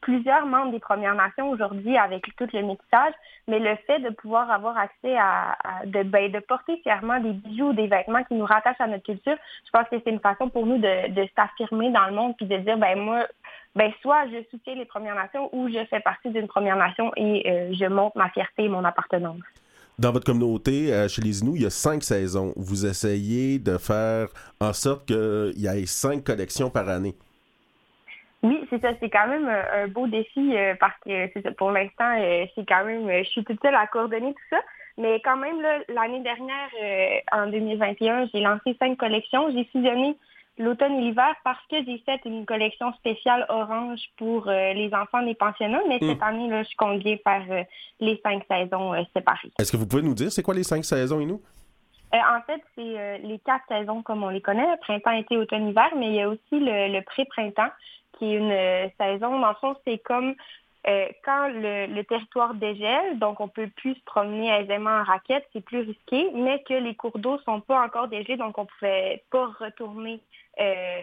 plusieurs membres des Premières Nations aujourd'hui avec tout le métissage, mais le fait de pouvoir avoir accès à, de, ben, de porter fièrement des bijoux, des vêtements qui nous rattachent à notre culture, je pense que c'est une façon pour nous de, de s'affirmer dans le monde puis de dire ben moi ben soit je soutiens les Premières Nations ou je fais partie d'une Première Nation et euh, je montre ma fierté et mon appartenance. Dans votre communauté, euh, chez les Inuits, il y a cinq saisons. Vous essayez de faire en sorte qu'il y ait cinq collections par année. Oui, c'est ça. C'est quand même un, beau défi euh, parce que pour l'instant, c'est quand même, je suis toute seule à coordonner tout ça. Mais quand même, l'année dernière, en 2021, j'ai lancé cinq collections. J'ai fusionné l'automne et l'hiver parce que j'ai fait une collection spéciale orange pour euh, les enfants des pensionnats, mais cette hmm. année, là, je compte bien faire euh, les cinq saisons euh, séparées. Est-ce que vous pouvez nous dire c'est quoi les cinq saisons et nous? en fait, c'est les quatre saisons comme on les connaît, printemps, été, automne, hiver, mais il y a aussi le, pré-printemps qui est une saison, dans le fond, c'est comme quand le, territoire dégèle, donc on peut plus se promener aisément en raquette, c'est plus risqué, mais que les cours d'eau sont pas encore dégelés, donc on pouvait pas retourner euh,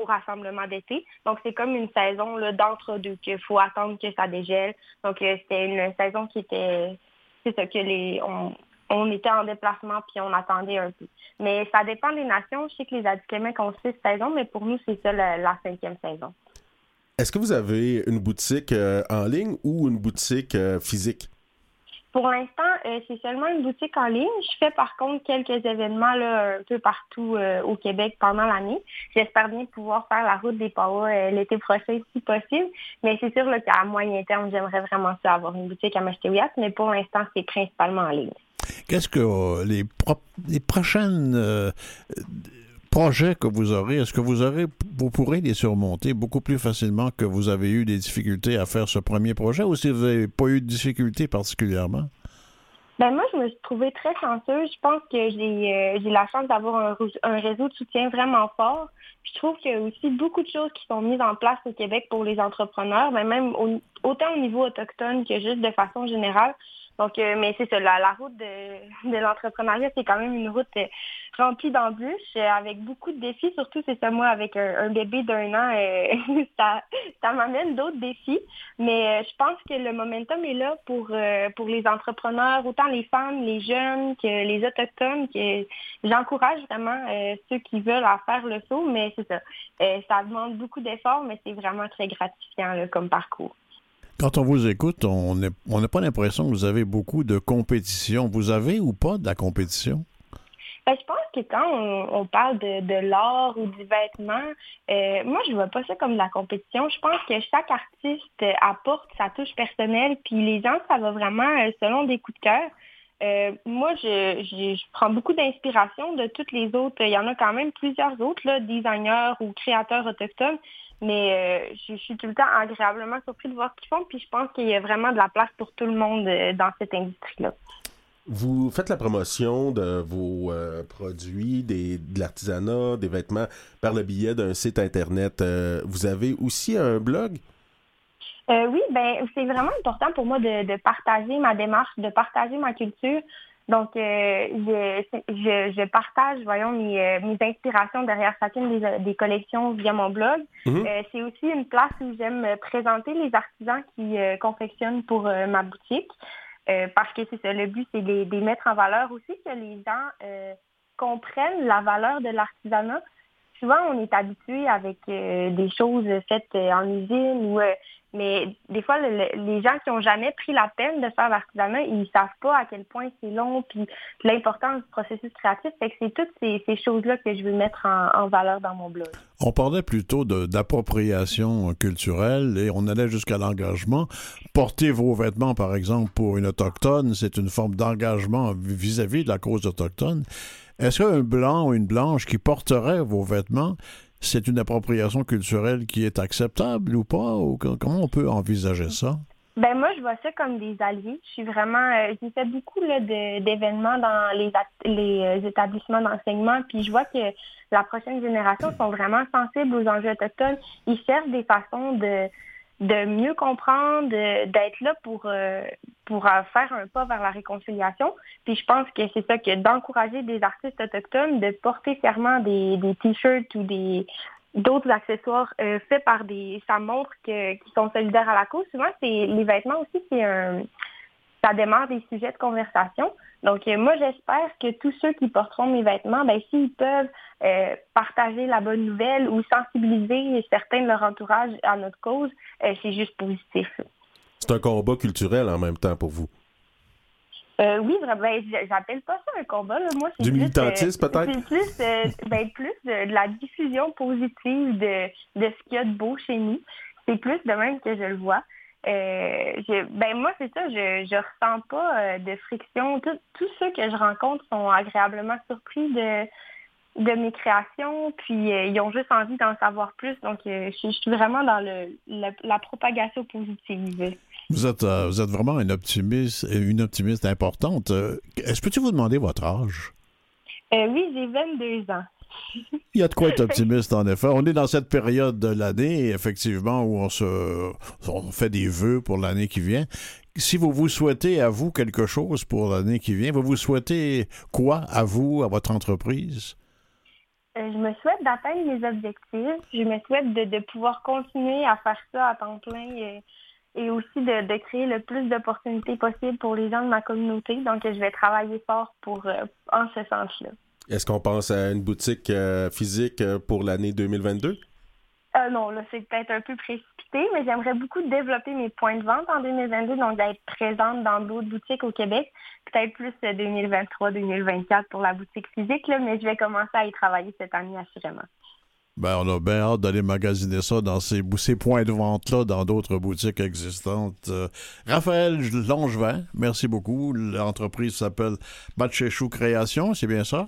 au rassemblement d'été. Donc, c'est comme une saison d'entre-deux qu'il faut attendre que ça dégèle. Donc, euh, c'était une saison qui était... C'est ça que les... On, était en déplacement puis on attendait un peu. Mais ça dépend des nations. Je sais que les Atikamekw ont six saisons, mais pour nous, c'est ça la, cinquième saison. Est-ce que vous avez une boutique euh, en ligne ou une boutique physique? Pour l'instant, euh, c'est seulement une boutique en ligne. Je fais par contre quelques événements là, un peu partout euh, au Québec pendant l'année. J'espère bien pouvoir faire la route des euh, l'été prochain si possible. Mais c'est sûr qu'à moyen terme, j'aimerais vraiment ça avoir une boutique à Mashtewiyat, mais pour l'instant, c'est principalement en ligne. Qu'est-ce que les, les prochaines projets que vous aurez, est-ce que vous aurez, vous pourrez les surmonter beaucoup plus facilement que vous avez eu des difficultés à faire ce premier projet ou si vous n'avez pas eu de difficultés particulièrement? Ben moi, je me suis trouvée très chanceuse. Je pense que j'ai euh, la chance d'avoir un, réseau de soutien vraiment fort. Je trouve qu'il y a aussi beaucoup de choses qui sont mises en place au Québec pour les entrepreneurs, mais même autant au niveau autochtone que juste de façon générale. Donc, euh, mais c'est ça, la, route de, de l'entrepreneuriat, c'est quand même une route euh, remplie d'embûches, euh, avec beaucoup de défis. Surtout, c'est ça, moi, avec un, bébé d'un an, <laughs> ça, ça m'amène d'autres défis. Mais je pense que le momentum est là pour, pour les entrepreneurs, autant les femmes, les jeunes que les autochtones, que j'encourage vraiment ceux qui veulent à faire le saut. Mais c'est ça, ça demande beaucoup d'efforts, mais c'est vraiment très gratifiant comme parcours. Quand on vous écoute, on n'a pas l'impression que vous avez beaucoup de compétition. Vous avez ou pas de la compétition? Ben, je pense que quand on, parle de, l'art ou du vêtement, euh, moi, je vois pas ça comme de la compétition. Je pense que chaque artiste apporte sa touche personnelle, puis les gens, ça va vraiment euh, selon des coups de cœur. Euh, moi, je, prends beaucoup d'inspiration de toutes les autres. Il y en a quand même plusieurs autres, là, designers ou créateurs autochtones. Mais euh, je, suis tout le temps agréablement surpris de voir ce qu'ils font. Puis je pense qu'il y a vraiment de la place pour tout le monde euh, dans cette industrie-là. Vous faites la promotion de vos euh, produits, des, de l'artisanat, des vêtements par le biais d'un site Internet. vous avez aussi un blog? oui, ben c'est vraiment important pour moi de, de, partager ma démarche, de partager ma culture. Donc, euh, je, je, partage, voyons, mes, euh, mes, inspirations derrière chacune des, des, collections via mon blog. Mhm. Euh, c'est aussi une place où j'aime présenter les artisans qui confectionnent pour ma boutique. parce que c'est ça, le but, c'est de, de, mettre en valeur aussi que les gens comprennent la valeur de l'artisanat. Souvent, on est habitué avec des choses faites en usine ou mais des fois, les gens qui n'ont jamais pris la peine de faire l'artisanat, ils ne savent pas à quel point c'est long, puis l'importance du processus créatif. Fait que c'est toutes ces, choses-là que je veux mettre en, valeur dans mon blog. On parlait plutôt d'appropriation culturelle et on allait jusqu'à l'engagement. Porter vos vêtements, par exemple, pour une autochtone, c'est une forme d'engagement vis-à-vis de la cause autochtone. Est-ce qu'un blanc ou une blanche qui porterait vos vêtements c'est une appropriation culturelle qui est acceptable ou pas? Ou comment on peut envisager ça? Ben moi, je vois ça comme des alliés. Je suis vraiment, euh, j'ai fait beaucoup d'événements dans les, les euh, établissements d'enseignement, puis je vois que la prochaine génération sont vraiment sensibles aux enjeux autochtones. Ils cherchent des façons de, de mieux comprendre, d'être là pour, euh, pour euh, faire un pas vers la réconciliation. Puis je pense que c'est ça que d'encourager des artistes autochtones de porter fièrement des, des t-shirts ou des d'autres accessoires euh, faits par des ça montre que qu'ils sont solidaires à la cause. Souvent c'est les vêtements aussi c'est un ça démarre des sujets de conversation. Donc, euh, moi, j'espère que tous ceux qui porteront mes vêtements, ben, s'ils peuvent euh, partager la bonne nouvelle ou sensibiliser certains de leur entourage à notre cause, euh, c'est juste positif. C'est un combat culturel en même temps pour vous. oui, ben, j'appelle pas ça un combat. Moi, du militantisme, peut-être? C'est plus, ben, plus de, la diffusion positive de, de ce qu'il y a de beau chez nous. C'est plus de même que je le vois. Euh, ben moi, c'est ça, je je ressens pas euh, de friction. tous ceux que je rencontre sont agréablement surpris de, de mes créations, puis euh, ils ont juste envie d'en savoir plus. Donc, je, suis vraiment dans le, la, propagation positive. Vous êtes, vous êtes vraiment une optimiste, une optimiste importante. Est-ce que tu vous demander votre âge? oui, j'ai 22 ans. Il y a de quoi être optimiste, en effet. On est dans cette période de l'année, effectivement, où on se fait des vœux pour l'année qui vient. Si vous vous souhaitez à vous quelque chose pour l'année qui vient, vous vous souhaitez quoi à vous, à votre entreprise? Euh, je me souhaite d'atteindre mes objectifs. Je me souhaite de, pouvoir continuer à faire ça à temps plein et, aussi de, de, créer le plus d'opportunités possibles pour les gens de ma communauté. Donc, je vais travailler fort pour euh, en ce sens-là. Est-ce qu'on pense à une boutique euh, physique euh, pour l'année 2022? Euh, non, là, c'est peut-être un peu précipité, mais j'aimerais beaucoup développer mes points de vente en 2022, donc d'être présente dans d'autres boutiques au Québec. Peut-être plus 2023-2024 pour la boutique physique, là, mais je vais commencer à y travailler cette année, assurément. Ben, on a bien hâte d'aller magasiner ça dans ces, ces points de vente-là, dans d'autres boutiques existantes. Euh, Raphaël Langevin, merci beaucoup. L'entreprise s'appelle Batchechou Création, c'est bien ça?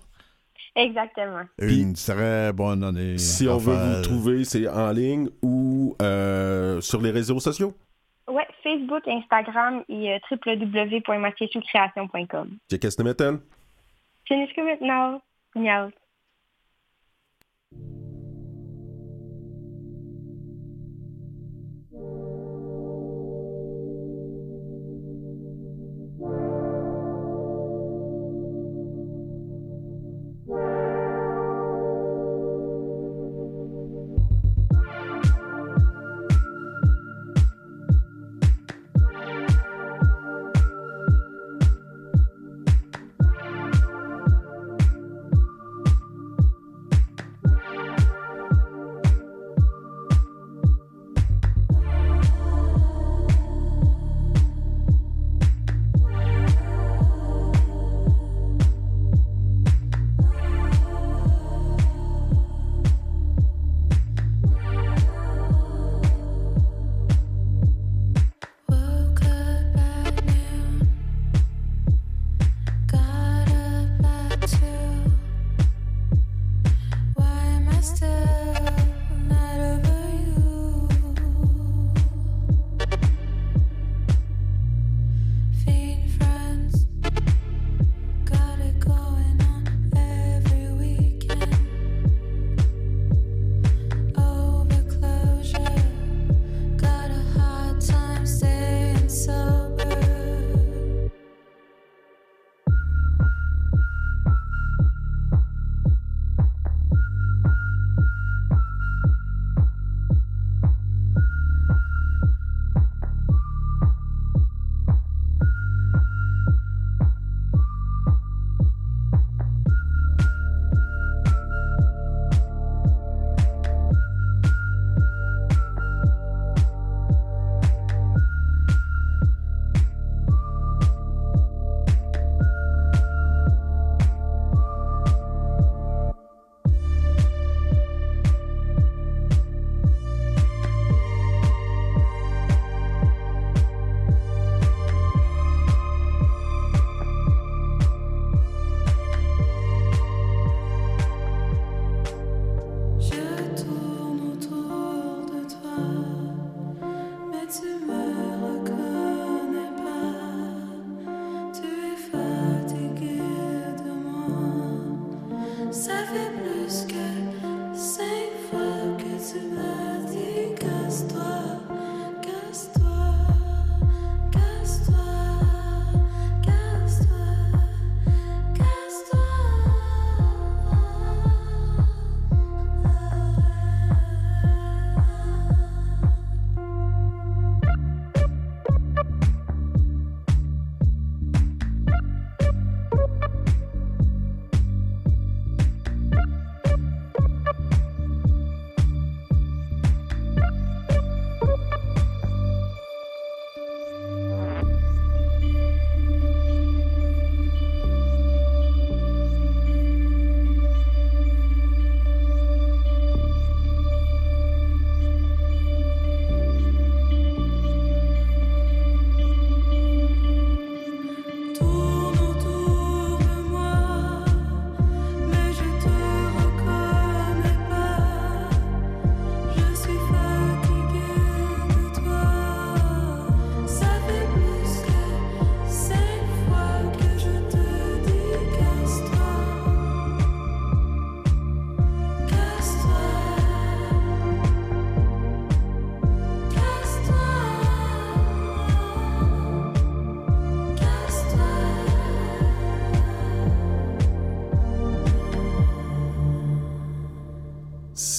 Exactement. Une très bonne année. Si on veut vous trouver, c'est en ligne ou euh, sur les réseaux sociaux? Oui, Facebook, Instagram et euh, www.mathieuchoucreation.com. Qu'est-ce que tu mets, Finish maintenant.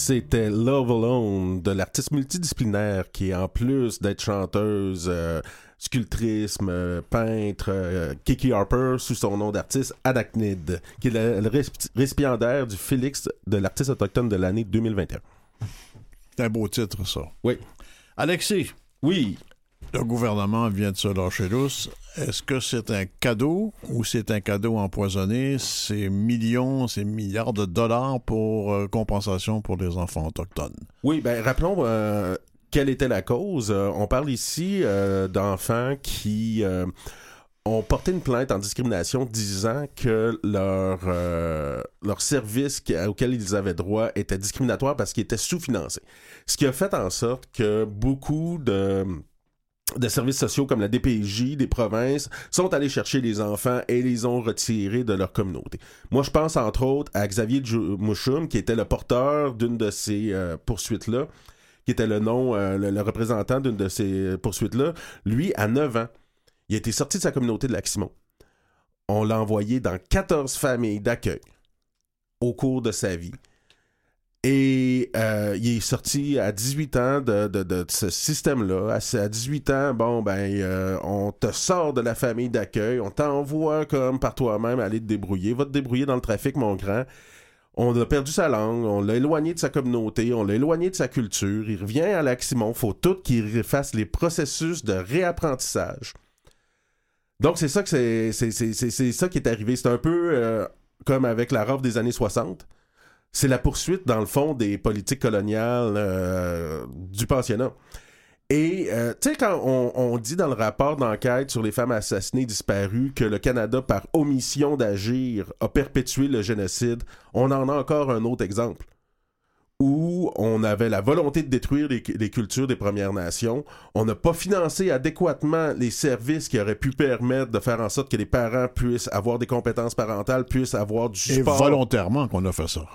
C'était Love Alone de l'artiste multidisciplinaire qui, en plus d'être chanteuse, euh, sculptrice, euh, peintre, euh, Kiki Harper, sous son nom d'artiste Adacnid, qui est le, récipiendaire du Félix de l'artiste autochtone de l'année 2021. C'est un beau titre, ça. Oui. Alexis. Oui. Le gouvernement vient de se lâcher lousse. Est-ce que c'est un cadeau ou c'est un cadeau empoisonné? C'est millions, c'est milliards de dollars pour euh, compensation pour les enfants autochtones. Oui, ben rappelons euh, quelle était la cause. Euh, on parle ici d'enfants qui ont porté une plainte en discrimination disant que leur, leur service auquel ils avaient droit était discriminatoire parce qu'il était sous-financé. Ce qui a fait en sorte que beaucoup de de services sociaux comme la DPJ des provinces sont allés chercher les enfants et les ont retirés de leur communauté. Moi, je pense entre autres à Xavier Mouchoum, qui était le porteur d'une de ces euh, poursuites-là, qui était le nom, euh, le, représentant d'une de ces poursuites-là. Lui, à 9 ans, il a été sorti de sa communauté de Lac-Simon. On l'a envoyé dans 14 familles d'accueil au cours de sa vie. Et euh, il est sorti à 18 ans de, ce système-là. À, 18 ans, bon, ben, euh, on te sort de la famille d'accueil, on t'envoie comme par toi-même aller te débrouiller. Va te débrouiller dans le trafic, mon grand. On a perdu sa langue, on l'a éloigné de sa communauté, on l'a éloigné de sa culture. Il revient à Lac-Simon. faut tout qu'il fasse les processus de réapprentissage. Donc, c'est ça ça qui est arrivé. C'est un peu euh, comme avec la robe des années 60 c'est la poursuite, dans le fond, des politiques coloniales euh, du pensionnat. Et, euh, tu sais, quand on, dit dans le rapport d'enquête sur les femmes assassinées disparues que le Canada, par omission d'agir, a perpétué le génocide, on en a encore un autre exemple où on avait la volonté de détruire les, les cultures des Premières Nations. On n'a pas financé adéquatement les services qui auraient pu permettre de faire en sorte que les parents puissent avoir des compétences parentales, puissent avoir du support. Et volontairement qu'on a fait ça.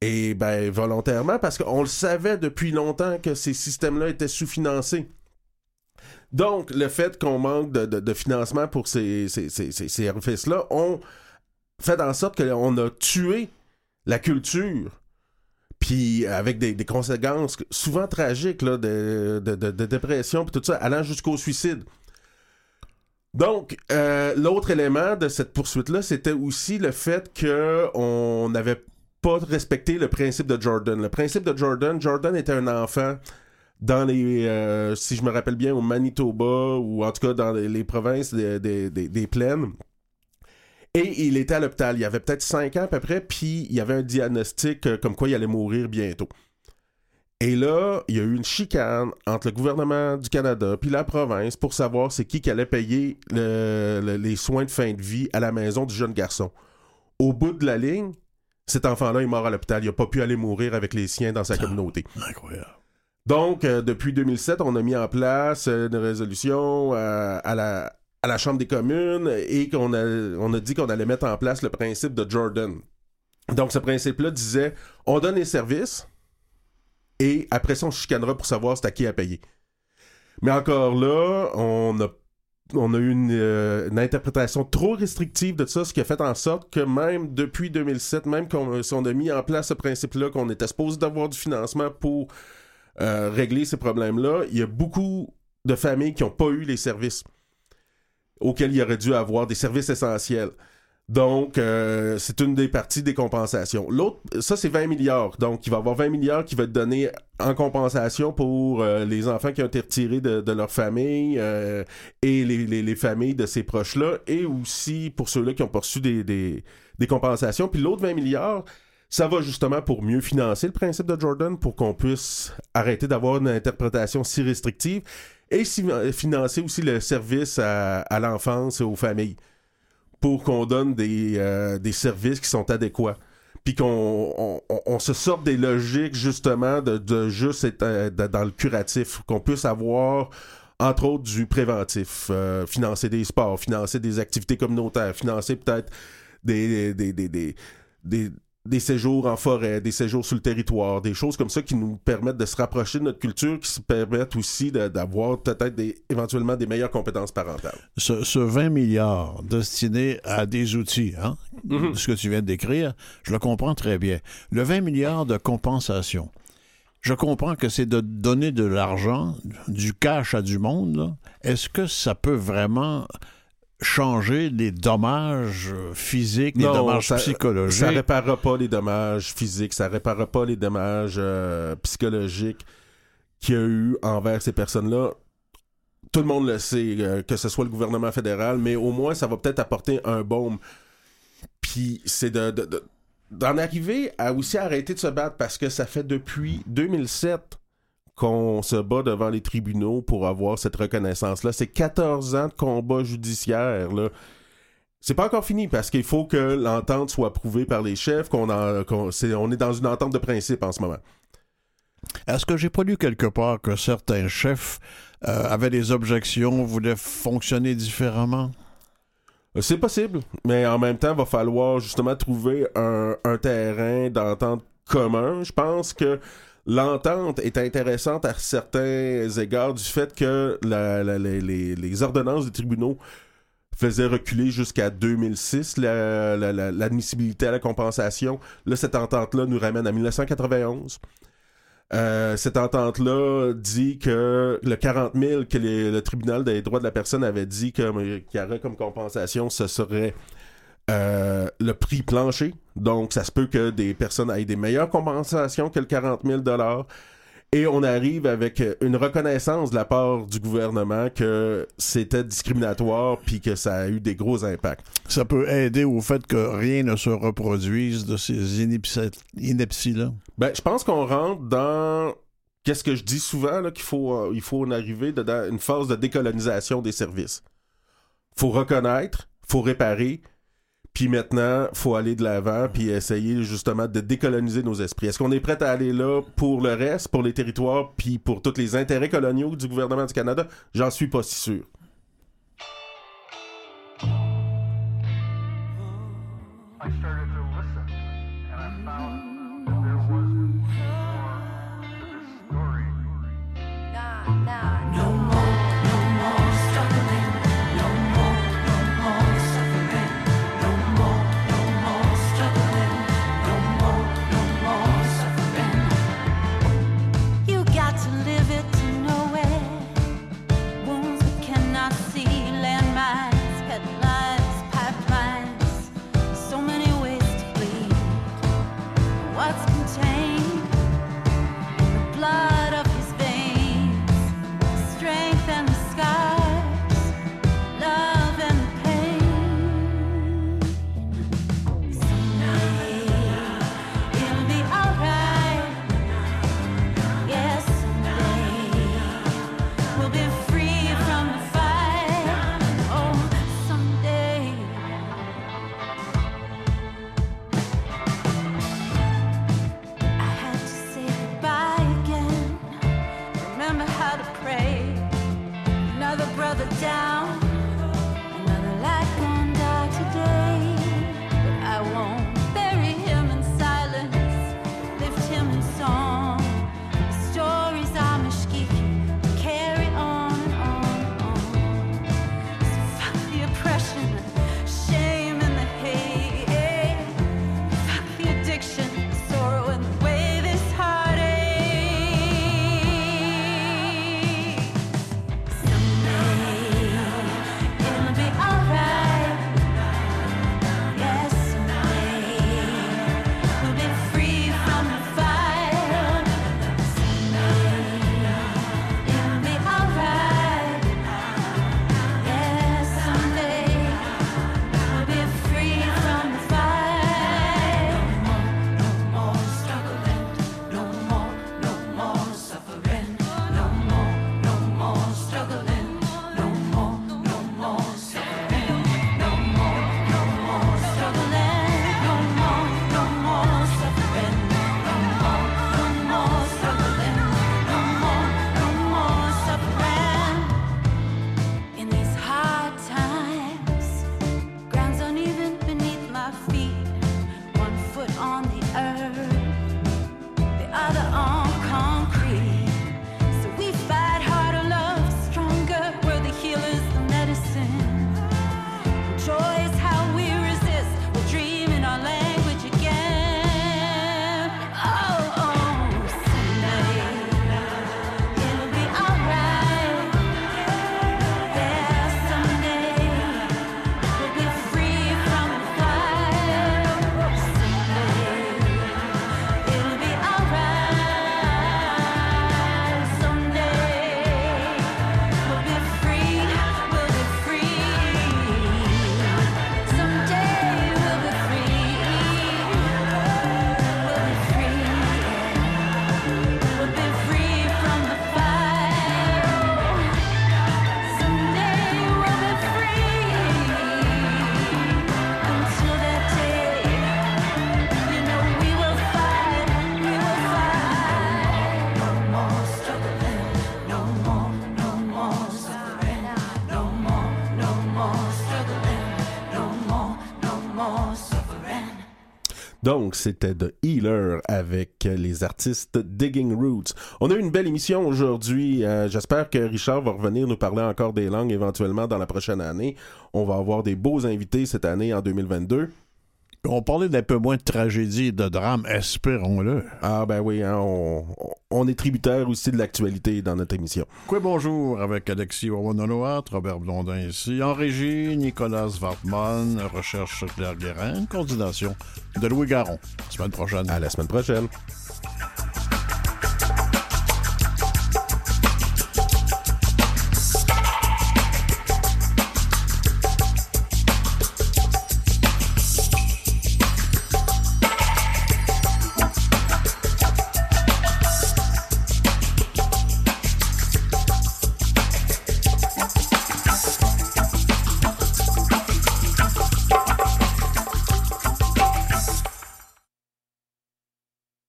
Et ben volontairement, parce qu'on le savait depuis longtemps que ces systèmes-là étaient sous-financés. Donc, le fait qu'on manque de, financement pour ces, ces, services-là, on fait en sorte qu'on a tué la culture. Puis avec des, conséquences souvent tragiques là, de, dépression, puis tout ça, allant jusqu'au suicide. Donc, euh, l'autre élément de cette poursuite-là, c'était aussi le fait qu'on n'avait pas respecter le principe de Jordan. Le principe de Jordan, Jordan était un enfant dans les, euh, si je me rappelle bien, au Manitoba ou en tout cas dans les, provinces des, plaines. Et il était à l'hôpital. Il avait peut-être 5 ans à peu près, puis il y avait un diagnostic euh, comme quoi il allait mourir bientôt. Et là, il y a eu une chicane entre le gouvernement du Canada puis la province pour savoir c'est qui qui allait payer les soins de fin de vie à la maison du jeune garçon. Au bout de la ligne, cet enfant-là est mort à l'hôpital. Il n'a pas pu aller mourir avec les siens dans sa ah, communauté. Incroyable. Donc, euh, depuis 2007, on a mis en place une résolution euh, à, la, à la Chambre des communes et qu'on a, on a dit qu'on allait mettre en place le principe de Jordan. Donc, ce principe-là disait on donne les services et après ça, on chicanera pour savoir c'est à qui à payer. Mais encore là, on a on a eu euh, une, interprétation trop restrictive de ça, ce qui a fait en sorte que même depuis 2007, même si on a mis en place ce principe-là, qu'on était supposé d'avoir du financement pour euh, régler ces problèmes-là, il y a beaucoup de familles qui n'ont pas eu les services auxquels il aurait dû avoir des services essentiels. Donc, euh, c'est une des parties des compensations. L'autre, ça, c'est 20 milliards. Donc, il va y avoir 20 milliards qui va être donné en compensation pour euh, les enfants qui ont été retirés de, leur famille euh, et les, familles de ces proches-là, et aussi pour ceux-là qui ont reçu des, compensations. Puis l'autre 20 milliards, ça va justement pour mieux financer le principe de Jordan, pour qu'on puisse arrêter d'avoir une interprétation si restrictive, et financer aussi le service à l'enfance et aux familles pour qu'on donne des, euh, des services qui sont adéquats. Puis qu'on on, se sorte des logiques justement de, de juste être euh, dans le curatif, qu'on puisse avoir entre autres du préventif, euh, financer des sports, financer des activités communautaires, financer peut-être des, des, des, des des séjours en forêt, des séjours sur le territoire, des choses comme ça qui nous permettent de se rapprocher de notre culture, qui se permettent aussi d'avoir peut-être des, éventuellement des meilleures compétences parentales. Ce, 20 milliards destiné à des outils, hein, mm-hmm. ce que tu viens de décrire, je le comprends très bien. Le 20 milliards de compensation, je comprends que c'est de donner de l'argent, du cash à du monde. Est-ce que ça peut vraiment changer les dommages physiques, les dommages psychologiques? Ça réparera pas les dommages physiques, ça réparera pas les dommages euh, psychologiques qu'il y a eu envers ces personnes-là. tout le monde le sait, euh, que ce soit le gouvernement fédéral, mais au moins, ça va peut-être apporter un baume. Puis c'est de, de- de- d'en arriver à aussi arrêter de se battre parce que ça fait depuis 2007 qu'on se bat devant les tribunaux pour avoir cette reconnaissance-là. C'est 14 ans de combat judiciaire, là. C'est pas encore fini parce qu'il faut que l'entente soit approuvée par les chefs, qu'on on est dans une entente de principe en ce moment. Est-ce que j'ai pas lu quelque part que certains chefs euh, avaient des objections, voulaient fonctionner différemment? Euh, C'est possible, mais en même temps, il va falloir justement trouver un, un terrain d'entente commun. Je pense que l'entente est intéressante à certains égards du fait que les- ordonnances des tribunaux faisaient reculer jusqu'à 2006 la- la- la- l'admissibilité à la compensation. Là, cette entente-là nous ramène à 1991. Euh, cette entente-là dit que le 40 000 que le tribunal des droits de la personne avait dit que- qu'il y aurait comme compensation, ce serait euh, le prix plancher. Donc, ça se peut que des personnes aient des meilleures compensations que le 40 000 et on arrive avec une reconnaissance de la part du gouvernement que c'était discriminatoire puis que ça a eu des gros impacts. Ça peut aider au fait que rien ne se reproduise de ces inepties- inepties-là. Ben, je pense qu'on rentre dans qu'est-ce que je dis souvent qu'il faut euh, il faut en arriver dans une phase de décolonisation des services. Faut reconnaître, faut réparer, puis maintenant faut aller de l'avant puis essayer justement de décoloniser nos esprits. Est-ce qu'on est prêt à aller là pour le reste, pour les territoires, puis pour tous les intérêts coloniaux du gouvernement du Canada? J'en suis pas si sûr. Donc, c'était The Healer avec les artistes Digging Roots. On a eu une belle émission aujourd'hui. Euh, J'espère que Richard va revenir nous parler encore des langues éventuellement dans la prochaine année. On va avoir des beaux invités cette année en 2022. On parlait d'un peu moins de tragédie et de drame, espérons-le. Ah ben oui, hein, on, on est tributaire aussi de l'actualité dans notre émission. Quoi bonjour avec Alexis Wawanaloat, Robert Blondin ici, en régie, Nicolas Wartman, recherche Claire Guérin, coordination de Louis Garon. Semaine prochaine. À la semaine prochaine.